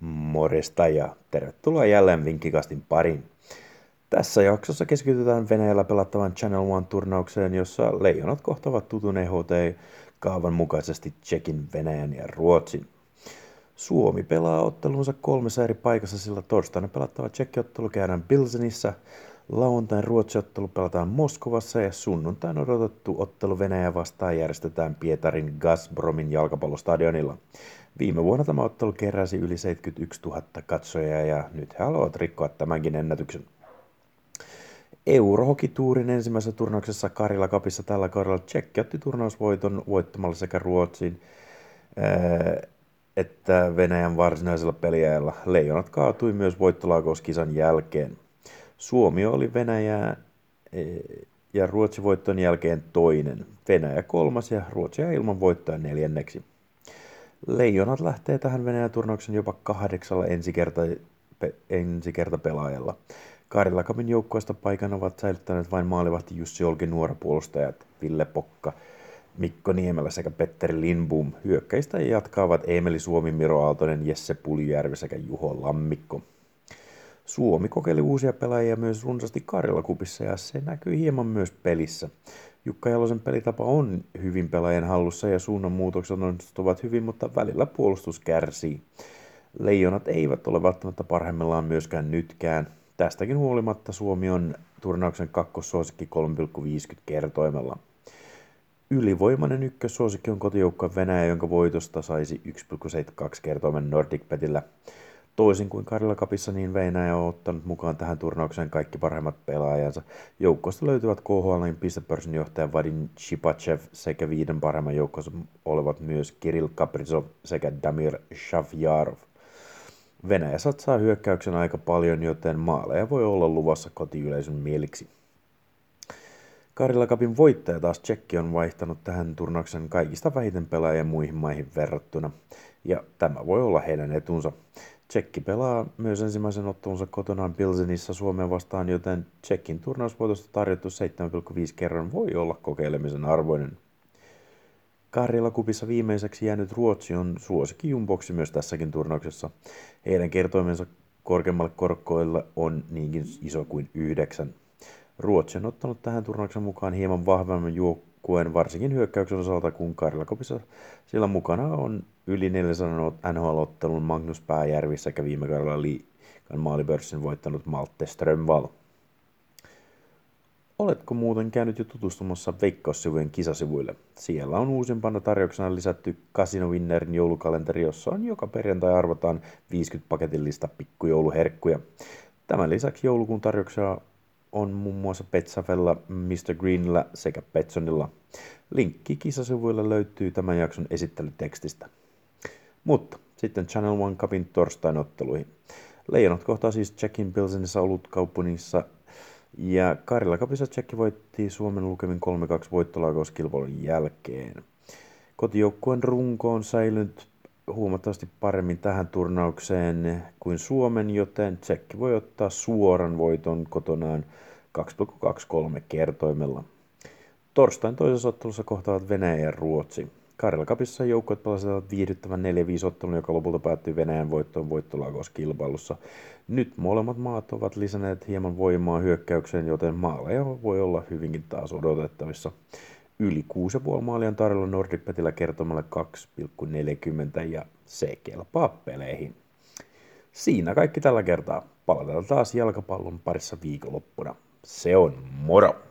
Moresta ja tervetuloa jälleen Vinkkikastin pariin. Tässä jaksossa keskitytään Venäjällä pelattavan Channel One-turnaukseen, jossa leijonat kohtavat tutun EHT-kaavan mukaisesti Tsekin, Venäjän ja Ruotsin. Suomi pelaa ottelunsa kolmessa eri paikassa, sillä torstaina pelattava tsekkiottelu käydään Pilsenissä, lauantain ruotsiottelu pelataan Moskovassa ja sunnuntain odotettu ottelu Venäjä vastaan järjestetään Pietarin Gazpromin jalkapallostadionilla. Viime vuonna tämä ottelu keräsi yli 71 000 katsojaa ja nyt he haluavat rikkoa tämänkin ennätyksen. Eurohokituurin ensimmäisessä turnauksessa Karilla Kapissa tällä kaudella Tsekki otti turnausvoiton voittamalla sekä Ruotsin että Venäjän varsinaisella peliajalla. Leijonat kaatui myös voittolaakouskisan jälkeen. Suomi oli Venäjää e, ja Ruotsi voitton jälkeen toinen. Venäjä kolmas ja Ruotsi ilman voittoa neljänneksi. Leijonat lähtee tähän Venäjän turnauksen jopa kahdeksalla ensikerta, pe, ensikertapelaajalla. Karilla Kapin joukkoista paikan ovat säilyttäneet vain maalivahti Jussi Olkin nuorapuolustajat Ville Pokka, Mikko Niemelä sekä Petteri Lindbom. Hyökkäistä jatkaavat Emeli Suomi, Miro Aaltonen, Jesse Puljärvi sekä Juho Lammikko. Suomi kokeili uusia pelaajia myös runsaasti Karjala-kupissa ja se näkyy hieman myös pelissä. Jukka Jalosen pelitapa on hyvin pelaajan hallussa ja suunnanmuutokset onnistuvat hyvin, mutta välillä puolustus kärsii. Leijonat eivät ole välttämättä parhaimmillaan myöskään nytkään. Tästäkin huolimatta Suomi on turnauksen kakkossuosikki 3,50 kertoimella. Ylivoimainen ykkössuosikki on kotijoukkojen Venäjä, jonka voitosta saisi 1,72 kertoimen Nordic Petillä. Toisin kuin Karilla Kapissa, niin Venäjä on ottanut mukaan tähän turnaukseen kaikki parhaimmat pelaajansa. Joukkoista löytyvät KHLin pistepörssin johtaja Vadim Chipachev sekä viiden parhaimman joukkoissa olevat myös Kirill Kaprizov sekä Damir Shavjarov. Venäjä satsaa hyökkäyksen aika paljon, joten maaleja voi olla luvassa kotiyleisön mieliksi. Karilla Cupin voittaja taas Tsekki on vaihtanut tähän turnauksen kaikista vähiten pelaajia muihin maihin verrattuna, ja tämä voi olla heidän etunsa. Tsekki pelaa myös ensimmäisen ottelunsa kotonaan Pilsenissä Suomeen vastaan, joten Tsekin turnausvoitosta tarjottu 7,5 kerran voi olla kokeilemisen arvoinen. Karjala kupissa viimeiseksi jäänyt Ruotsi on suosikki jumboksi myös tässäkin turnauksessa. Heidän kertoimensa korkeammalle korkoille on niinkin iso kuin yhdeksän. Ruotsi on ottanut tähän turnauksen mukaan hieman vahvemman joukkueen, varsinkin hyökkäyksen osalta kuin Karjakopissa, sillä mukana on yli 400 NHL-ottelun Magnus Pääjärvi sekä viime kaudella liikan maalipörssin voittanut Malte Strömvall. Oletko muuten käynyt jo tutustumassa Veikkaussivujen kisasivuille? Siellä on uusimpana tarjouksena lisätty Casino Winnerin joulukalenteri, jossa on joka perjantai arvotaan 50 paketillista pikkujouluherkkuja. Tämän lisäksi joulukuun tarjouksia on muun muassa Petsafella, Mr. Greenillä sekä Petsonilla. Linkki kisasivuilla löytyy tämän jakson esittelytekstistä. Mutta sitten Channel One Cupin torstain otteluihin. Leijonat kohtaa siis Jackin Pilsenissä olutkaupungissa ja Karilla Cupissa Tsekki voitti Suomen lukemin 3-2 voittolaakauskilpailun jälkeen. Kotijoukkueen runko on säilynyt huomattavasti paremmin tähän turnaukseen kuin Suomen, joten Tsekki voi ottaa suoran voiton kotonaan 2,23 kertoimella. Torstain toisessa ottelussa kohtaavat Venäjä ja Ruotsi. Karjala Cupissa joukkueet pelasivat viihdyttävän 4-5 ottelun, joka lopulta päättyi Venäjän voittoon voittolaukoskilpailussa. Nyt molemmat maat ovat lisänneet hieman voimaa hyökkäykseen, joten maaleja voi olla hyvinkin taas odotettavissa. Yli 6,5 maalia tarjolla Nordic Petillä kertomalla 2,40 ja se kelpaa peleihin. Siinä kaikki tällä kertaa. Palataan taas jalkapallon parissa viikonloppuna. Se on moro!